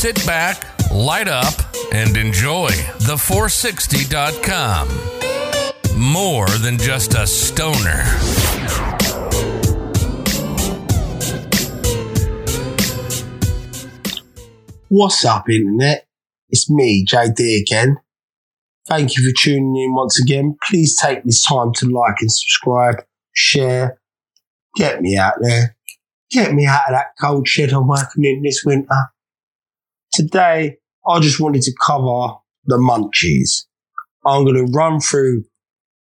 Sit back, light up, and enjoy the460.com. More than just a stoner. What's up, Internet? It's me, JD again. Thank you for tuning in once again. Please take this time to like and subscribe, share, get me out there. Get me out of that cold shed I'm working in this winter. Today, I just wanted to cover the munchies. I'm going to run through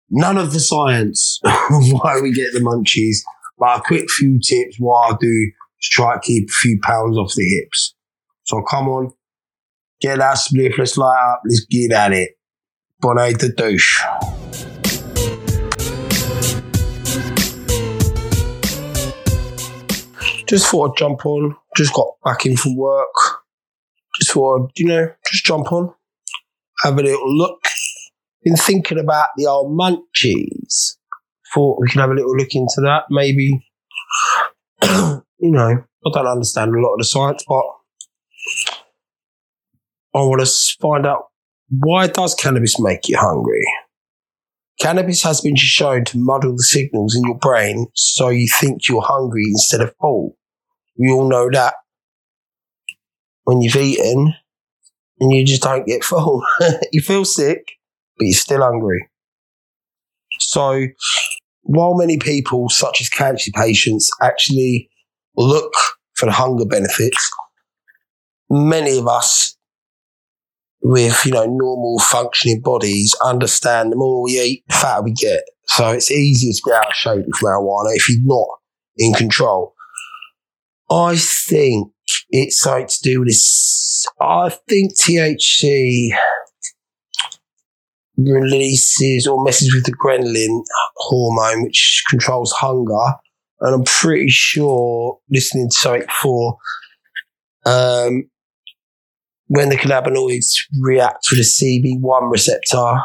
none of the science of why we get the munchies, but a quick few tips what I do to try to keep a few pounds off the hips. So come on, get that spliff, let's light up, let's get at it. Bonnet de douche. Just thought I'd jump on, just got back in from work. Just thought you know, just jump on, have a little look. Been thinking about the old munchies. Thought we could have a little look into that, maybe. you know, I don't understand a lot of the science, but I want to find out why does cannabis make you hungry? Cannabis has been shown to muddle the signals in your brain so you think you're hungry instead of full. We all know that when you've eaten and you just don't get full, you feel sick, but you're still hungry. So, while many people, such as cancer patients, actually look for the hunger benefits, many of us with you know normal functioning bodies understand the more we eat, the fatter we get. So it's easier to get out of shape with marijuana if you're not in control. I think it's like to do with this. I think THC releases or messes with the ghrelin hormone, which controls hunger. And I'm pretty sure listening to something before, um, when the cannabinoids react with the CB1 receptor,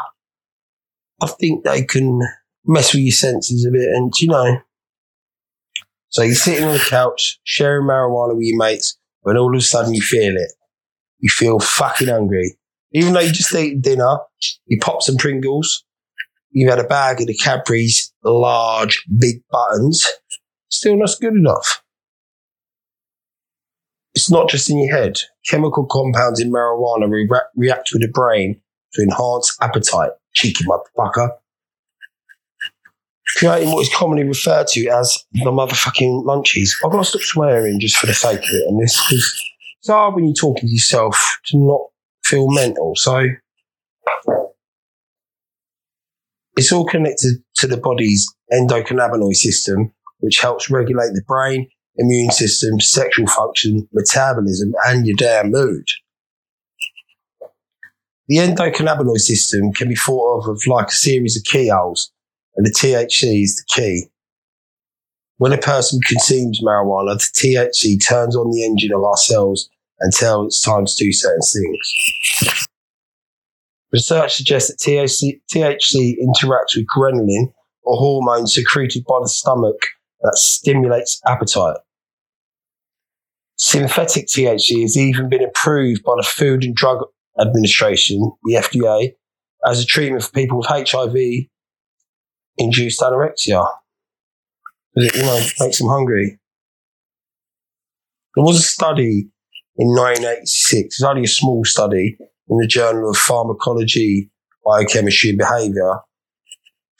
I think they can mess with your senses a bit. And, you know, so you're sitting on the couch, sharing marijuana with your mates, when all of a sudden you feel it. You feel fucking hungry. Even though you just ate dinner, you pop some Pringles, you've had a bag of the Cadbury's large, big buttons, still not good enough. It's not just in your head. Chemical compounds in marijuana re- react with the brain to enhance appetite. Cheeky motherfucker. Creating what is commonly referred to as the motherfucking munchies. I've got to stop swearing just for the sake of it on this because it's hard when you're talking to yourself to not feel mental. So it's all connected to the body's endocannabinoid system, which helps regulate the brain, immune system, sexual function, metabolism, and your damn mood. The endocannabinoid system can be thought of as like a series of keyholes, and the THC is the key. When a person consumes marijuana, the THC turns on the engine of our cells until it's time to do certain things. Research suggests that THC, THC interacts with ghrelin, a hormone secreted by the stomach that stimulates appetite. Synthetic THC has even been approved by the Food and Drug Administration, the FDA, as a treatment for people with HIV induced anorexia. It, you know, makes them hungry. There was a study in 1986, it's only a small study in the Journal of Pharmacology, Biochemistry and Behavior,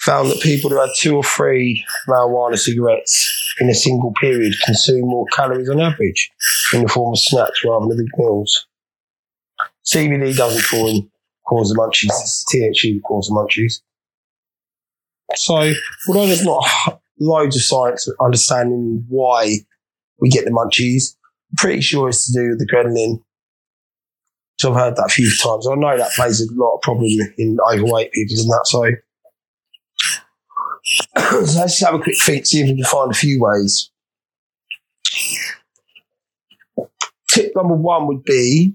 found that people who had two or three marijuana cigarettes in a single period consume more calories on average in the form of snacks rather than big meals. CBD doesn't cause the munchies, THC causes the munchies. So, although there's not loads of science understanding why we get the munchies, I'm pretty sure it's to do with the ghrelin. So I've heard that a few times. I know that plays a lot of problem in overweight people and that. So so let's have a quick think, see if we can find a few ways. Tip number one would be,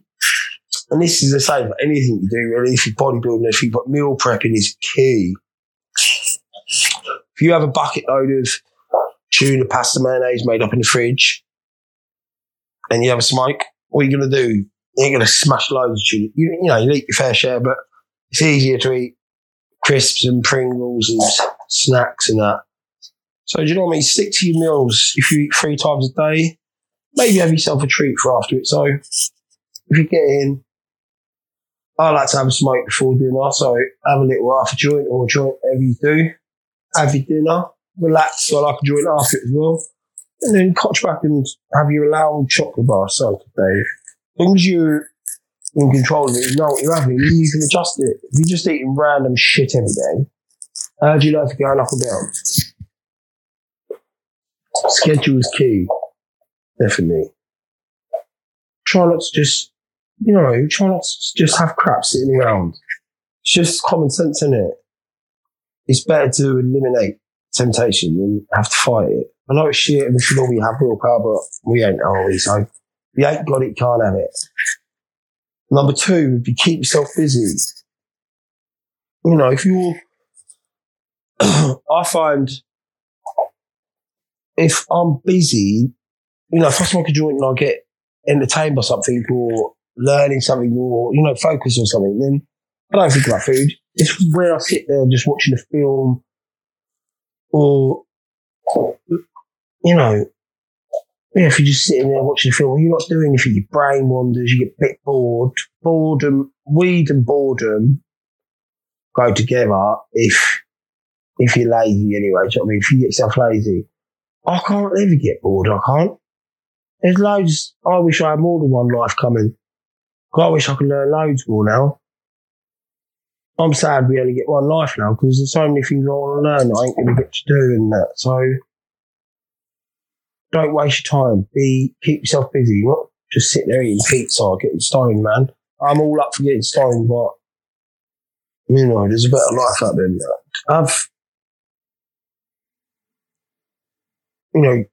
and this is the same for anything you do, really, if you're bodybuilding, if you but meal prepping is key. If you have a bucket load of tuna, pasta, mayonnaise made up in the fridge, and you have a smoke, what are you going to do? you ain't going to smash loads of tuna. You, you know, you eat your fair share, but it's easier to eat crisps and Pringles and snacks and that. So, do you know what I mean? Stick to your meals. If you eat three times a day, maybe have yourself a treat for after it. So, if you get in, I like to have a smoke before dinner. So, have a little half a joint or a joint, whatever you do. Have your dinner, relax. So, I like a joint after as well. And then catch back and have your allowed chocolate bar. So, Dave, as long as you're in control of it, you know what you're having, you can adjust it. If you're just eating random shit every day, how do you know to go up or down? Schedule is key. Definitely. Try not to just, you know, try not to just have crap sitting around. It's just common sense, isn't it? It's better to eliminate temptation than have to fight it. I know it's shit and we should all be have willpower, but we ain't, are we? So you ain't got it, can't have it. Number two would be keep yourself busy. You know, if you're, I find if I'm busy, you know, if I smoke a joint and I get entertained by something or learning something or, you know, focus on something, then I don't think about food. It's where I sit there just watching a film or, you know, yeah, if you're just sitting there watching a film, you're not doing anything, your brain wanders, you get a bit bored. Boredom, weed and boredom go together if if you're lazy anyway. Do you know what I mean? If you get yourself lazy. I can't ever get bored, I can't. There's loads, I wish I had more than one life coming. I wish I could learn loads more now. I'm sad we only get one life now because there's so many things I want to learn I ain't going to get to do and that. So don't waste your time. Be keep yourself busy. Not just sit there eating pizza getting stoned, man. I'm all up for getting stoned, but you know, there's a better life out there than that. I've you know,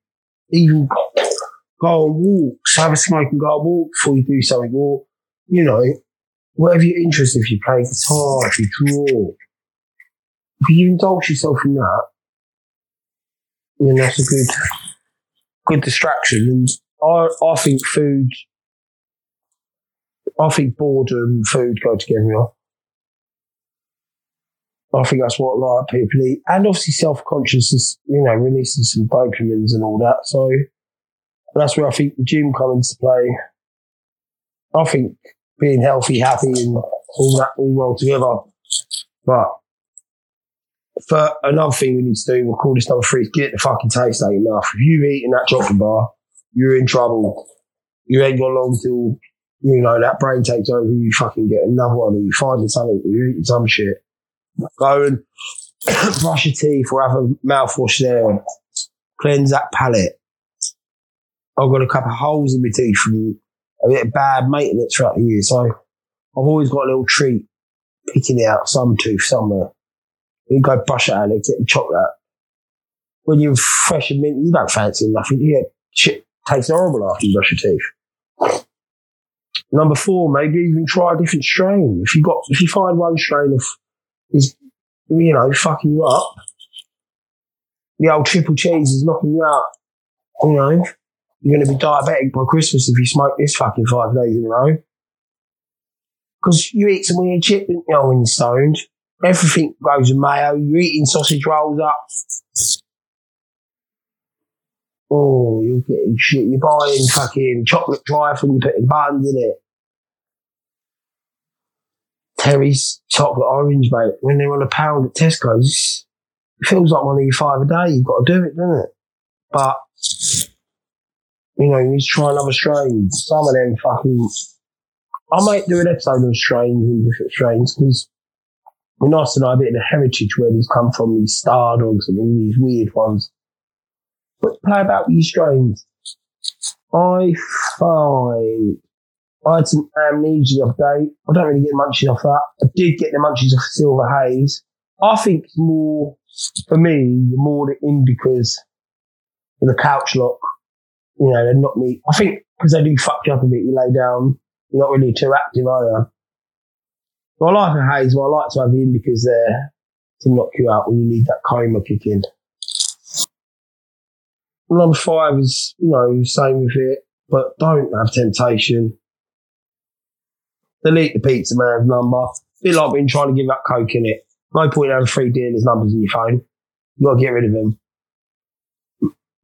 even go on walks, have a smoke and go on walk before you do something, or you know, whatever your interest. If you play guitar, if you draw, if you indulge yourself in that, then that's a good good distraction. And I, I think food, I think boredom food go together. I think that's what a lot of people eat. And obviously self-consciousness, you know, releasing some dopamines and all that. So that's where I think the gym comes into play. I think being healthy, happy and all that all roll together. But for another thing we need to do, we'll call this number three, get the fucking taste out of your mouth. If you've eaten that chocolate bar, you're in trouble. You ain't got long till, you know, that brain takes over, you fucking get another one, or you finding something, or you're eating some shit. Go and brush your teeth or have a mouthwash there cleanse that palate. I've got a couple of holes in my teeth from a bit of bad maintenance throughout the year, so I've always got a little treat picking it out some tooth somewhere. You go brush it out and get the chocolate. When you're fresh and mint, you don't fancy nothing. You shit tastes horrible after you brush your teeth. Number four, maybe even try a different strain. If you got, if you find one strain of is, you know, fucking you up, the old triple cheese is knocking you out. You know, you're going to be diabetic by Christmas if you smoke this fucking five days in a row. Because you eat some weird shit, you know, when you're stoned. Everything goes in mayo. You're eating sausage rolls up. Oh, you're getting shit. You're buying fucking chocolate dry and you're putting buns in it. Terry's chocolate orange, mate. When they're on a pound at Tesco's, it feels like one of your five a day. You've got to do it, doesn't it? But, you know, to try another strain. Some of them fucking. I might do an episode on strains and different strains because we're nice to know a bit of the heritage where these come from, these star dogs and all these weird ones. But play about these strains. I find I had some amnesia day. I don't really get munchies off that. I did get the munchies off Silver Haze. I think more, for me, the more the indicas, the couch lock, you know, they're not me. I think because they do fuck you up a bit, you lay down, you're not really too active? So I like a haze, but I like to have the indicas there to knock you out when you need that coma kick in. Number five is, you know, same with it, but don't have temptation. delete the pizza man's number. Bit like being trying to give up coke in it. No point having three dealers' numbers in your phone. You gotta get rid of them.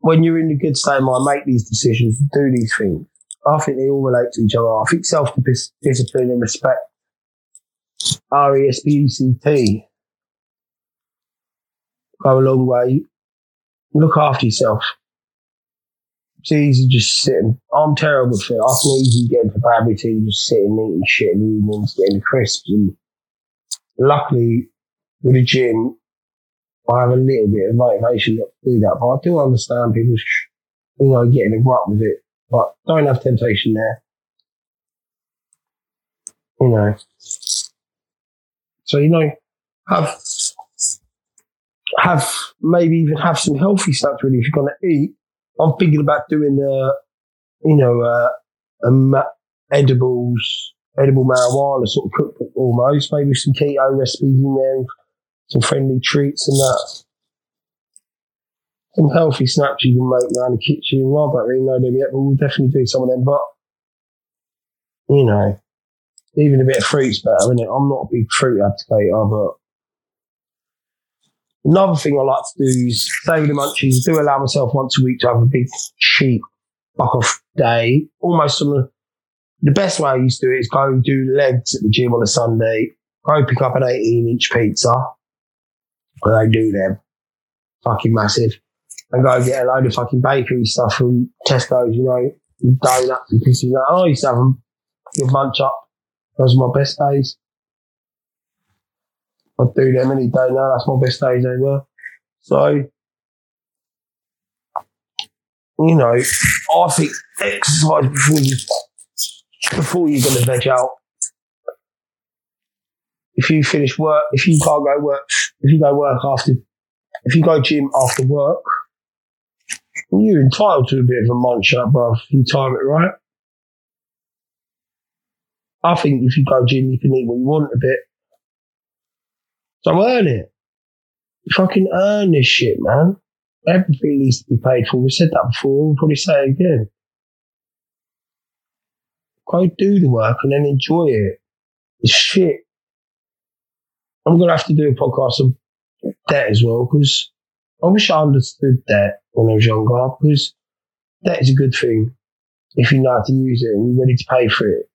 When you're in a good state of mind, make these decisions, do these things. I think they all relate to each other. I think self discipline and respect. R E S P E C T. Go a long way. Look after yourself. It's easy just sitting. I'm terrible for it. I can easily get into bad routine, just sitting eating shit in the evenings, getting crisps. And luckily, with the gym, I have a little bit of motivation to do that. But I do understand people, you know, getting a rut with it. But don't have temptation there. You know. So, you know, have, have, maybe even have some healthy stuff really if you're going to eat. I'm thinking about doing, uh, you know, uh, um, edibles, edible marijuana sort of cookbook almost, maybe some keto recipes in there, some friendly treats and that. Some healthy snacks you can make around the kitchen. I don't really know them yet, but we'll definitely do some of them. But, you know, even a bit of fruit's better, isn't it? I'm not a big fruit applicator, but another thing I like to do is with the munchies. I do allow myself once a week to have a big cheap buck off day. Almost on the, the best way I used to do it is go do legs at the gym on a Sunday, go pick up an 18 inch pizza, and I do them. Fucking massive and go get a load of fucking bakery stuff from Tesco's, you know, donuts and pieces like that. I used to have them, give munch up. Those are my best days. I'd do them any day now. That's my best days they were. So, you know, I think exercise before you before you're to veg out. If you finish work, if you can't go work, if you go work after, if you go gym after work, you're entitled to a bit of a munch up, if you time it right. I think if you go gym, you can eat what you want a bit. So earn it. Fucking earn this shit, man. Everything needs to be paid for. We said that before. We'll probably say it again. Go do the work and then enjoy it. It's shit. I'm gonna have to do a podcast on debt as well because I wish I understood that when I was younger because that is a good thing if you know how to use it and you're ready to pay for it.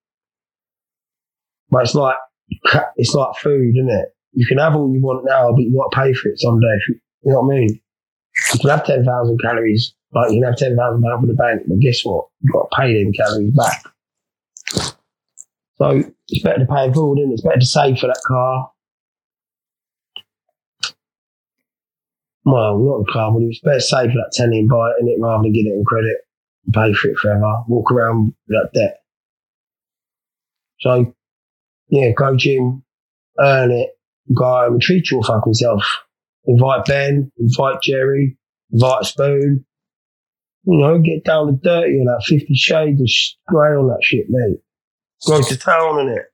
But it's like it's like food, isn't it? You can have all you want now, but you got to pay for it someday. You, know what I mean? You can have ten thousand calories, like you can have ten thousand pounds for the bank, but guess what? You've got to pay them calories back. So it's better to pay it forward, isn't it? It's better to save for that car well, not a car, but it's better save that tenny and buy it in it rather than get it on credit and pay for it forever. Walk around with that debt. So, yeah, go gym, earn it, go home and treat your fucking self. Invite Ben, invite Jerry, invite Spoon. You know, get down to dirty on that 50 shades of grey on that shit, mate. Go to town on it.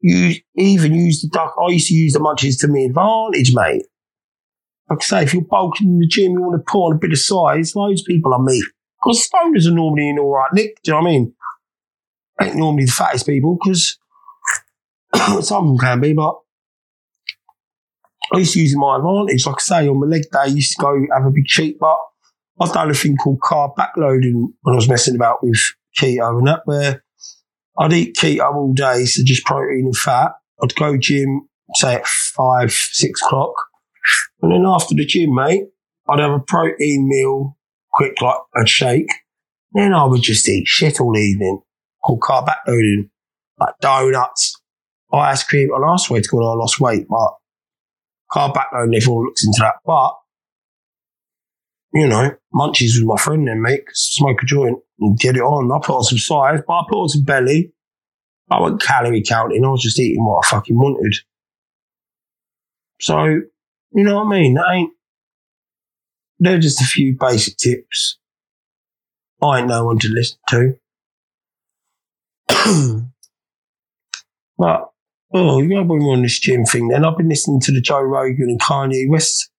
You even use the duck. I used to use the munchies to my advantage, mate like I say, if you're bulking in the gym, you want to put on a bit of size, of people are me. Because stoners are normally in all right nick, do you know what I mean? Ain't normally the fattest people, because some of them can be, but I used to use my advantage. Like I say, on my leg day, I used to go have a big cheat, but I've done a thing called carb backloading when I was messing about with keto and that, where I'd eat keto all day, so just protein and fat. I'd go gym, say at five, six o'clock. And then after the gym, mate, I'd have a protein meal, quick like a shake. Then I would just eat shit all evening, called carb backloading, like donuts, ice cream. And I swear to God, I lost weight, but carb backloading, everyone looks into that. But, you know, munchies with my friend then, mate, smoke a joint and get it on. I put on some size, but I put on some belly. I wasn't calorie counting. I was just eating what I fucking wanted. So you know what I mean? Ain't, they're just a few basic tips. I ain't no one to listen to. but, oh, you know, when we're on this gym thing, then I've been listening to the Joe Rogan and Kanye West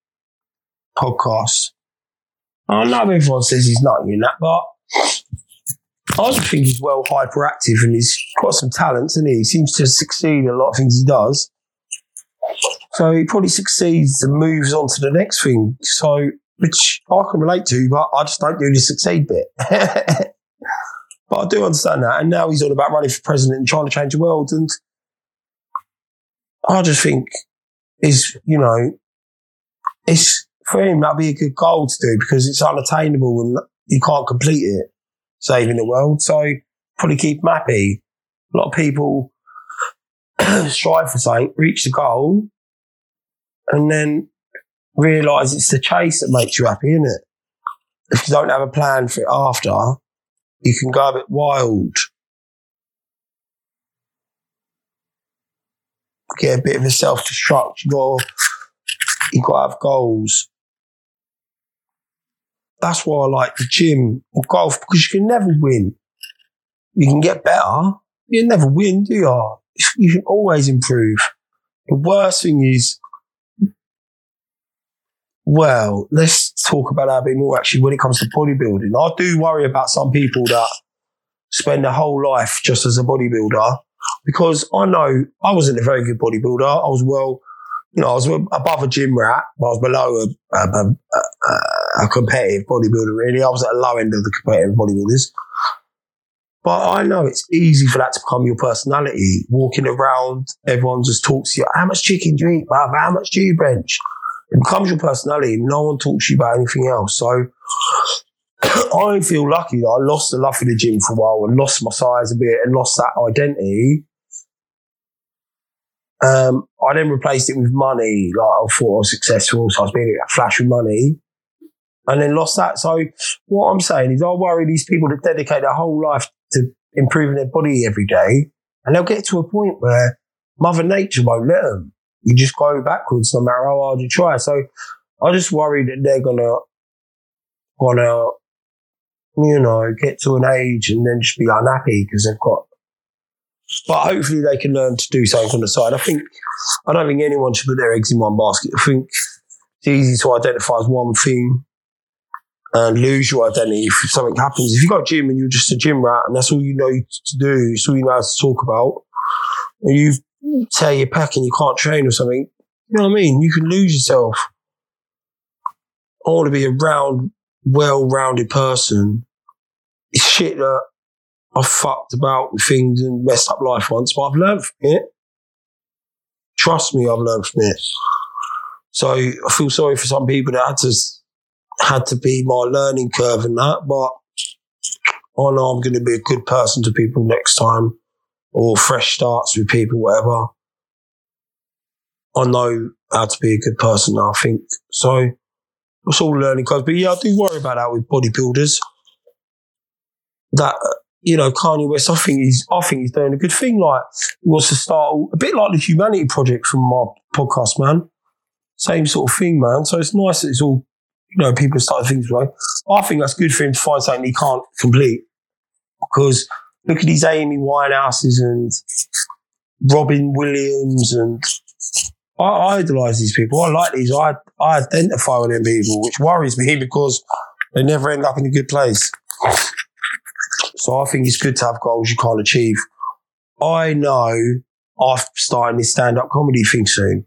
podcast. I know everyone says he's not in that, but I just think he's well hyperactive and he's got some talent, and he? he seems to succeed in a lot of things he does. So he probably succeeds and moves on to the next thing. So, which I can relate to, but I just don't do the succeed bit. but I do understand that. And now he's all about running for president and trying to change the world. And I just think is, you know, it's for him, that'd be a good goal to do because it's unattainable and you can't complete it, saving the world. So probably keep him happy. A lot of people strive for something, reach the goal, and then realize it's the chase that makes you happy, isn't it? If you don't have a plan for it after, you can go a bit wild. Get a bit of a self destruct. You got you got to have goals. That's why I like the gym or golf because you can never win. You can get better. You never win, do you? You can always improve. The worst thing is well, let's talk about that a bit more actually when it comes to bodybuilding. I do worry about some people that spend their whole life just as a bodybuilder because I know I wasn't a very good bodybuilder. I was well, you know, I was above a gym rat, but I was below a, a, a, a competitive bodybuilder, really. I was at the low end of the competitive bodybuilders. But I know it's easy for that to become your personality. Walking around, everyone just talks to you. How much chicken do you eat, bruv? How much do you bench? It becomes your personality. No one talks to you about anything else. So I feel lucky that I lost the love for the gym for a while and lost my size a bit and lost that identity. Um, I then replaced it with money. Like I thought I was successful, so I was being a flash of money, and then lost that. So what I'm saying is, I worry these people that dedicate their whole life to improving their body every day, and they'll get to a point where Mother Nature won't let them you just go backwards no matter how hard you try. So I just worry that they're gonna gonna you know get to an age and then just be unhappy because they've got. But hopefully they can learn to do something on the side. I think I don't think anyone should put their eggs in one basket. I think it's easy to identify as one thing and lose your identity if something happens. If you've got gym and you're just a gym rat and that's all you know to do, it's all you know how to talk about, and you've tear your pack and you can't train or something, you know what I mean? You can lose yourself. I want to be a round, well-rounded person. It's shit that I've fucked about with things and messed up life once, but I've learned from it. Trust me, I've learned from it. So I feel sorry for some people that had to had to be my learning curve and that, but I know I'm going to be a good person to people next time or fresh starts with people, whatever. I know how to be a good person I think. So it's all learning curves. But yeah, I do worry about that with bodybuilders. That, uh, you know, Kanye West, I think he's, I think he's doing a good thing. Like, he wants to start a bit like the Humanity Project from my podcast, man. Same sort of thing, man. So it's nice that it's all, you know, people start things right. I think that's good for him to find something he can't complete because look at these Amy Winehouses and Robin Williams and I, I idolize these people. I like these. I, I identify with them people, which worries me because they never end up in a good place. So I think it's good to have goals you can't achieve. I know I'm starting this stand up comedy thing soon.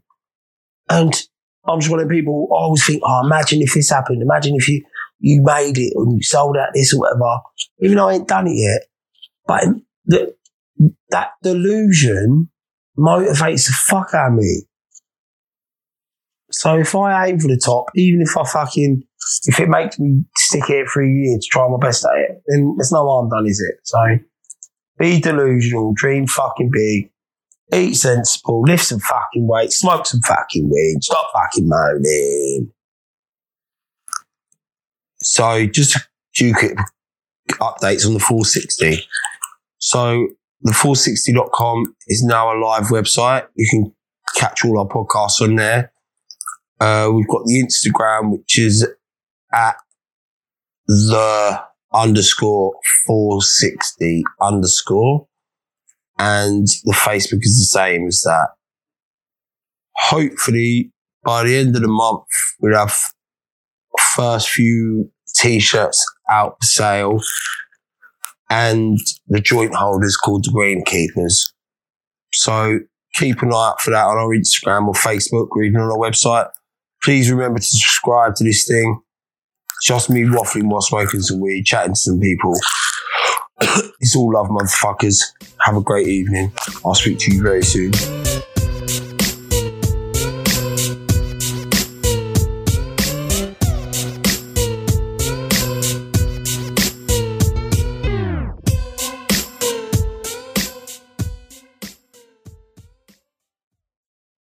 And I'm just one of people I always think, oh, imagine if this happened. Imagine if you, you made it and you sold out this or whatever. Even though I ain't done it yet. But the, that delusion motivates the fuck out of me. So if I aim for the top, even if I fucking, if it makes me stick here for a year to try my best at it, then there's no harm done, is it? So be delusional, dream fucking big, eat sensible, lift some fucking weight, smoke some fucking weed, stop fucking moaning. So just duke it updates on the 460. So the 460.com is now a live website. You can catch all our podcasts on there. Uh, we've got the Instagram, which is at the underscore 460 underscore. And the Facebook is the same as that. Hopefully, by the end of the month, we'll have first few t-shirts out for sale and the joint holders called the Green Keepers. So keep an eye out for that on our Instagram or Facebook or even on our website. Please remember to subscribe to this thing. It's just me waffling while smoking some weed, chatting to some people. it's all love, motherfuckers. Have a great evening. I'll speak to you very soon.